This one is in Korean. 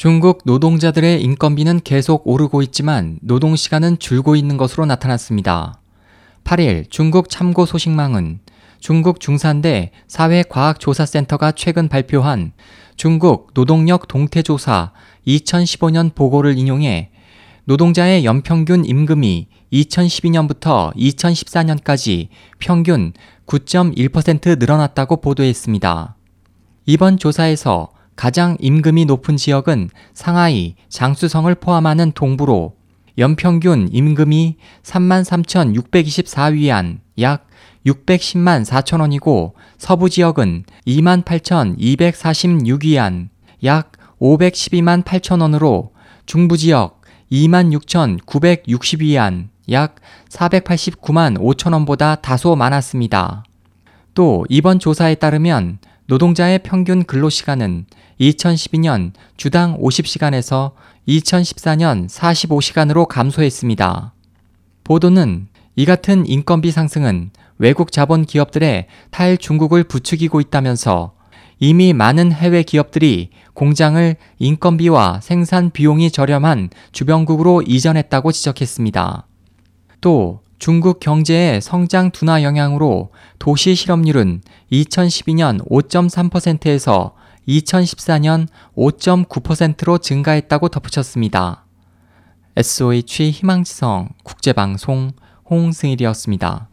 중국 노동자들의 인건비는 계속 오르고 있지만 노동시간은 줄고 있는 것으로 나타났습니다. 8일 중국 참고 소식망은 중국 중산대 사회과학조사센터가 최근 발표한 중국 노동력 동태조사 2015년 보고를 인용해 노동자의 연평균 임금이 2012년부터 2014년까지 평균 9.1% 늘어났다고 보도했습니다. 이번 조사에서 가장 임금이 높은 지역은 상하이, 장수성을 포함하는 동부로 연평균 임금이 33,624위안, 약 610만 4천 원이고 서부 지역은 28,246위안, 약 512만 8천 원으로 중부 지역 26,960위안, 약 489만 5천 원보다 다소 많았습니다. 또 이번 조사에 따르면 노동자의 평균 근로시간은 2012년 주당 50시간에서 2014년 45시간으로 감소했습니다. 보도는 이 같은 인건비 상승은 외국 자본 기업들의 탈 중국을 부추기고 있다면서 이미 많은 해외 기업들이 공장을 인건비와 생산 비용이 저렴한 주변국으로 이전했다고 지적했습니다. 또 중국 경제의 성장 둔화 영향으로 도시 실업률은 2012년 5.3%에서 2014년 5.9%로 증가했다고 덧붙였습니다. SOH 희망지성 국제방송 홍승일이었습니다.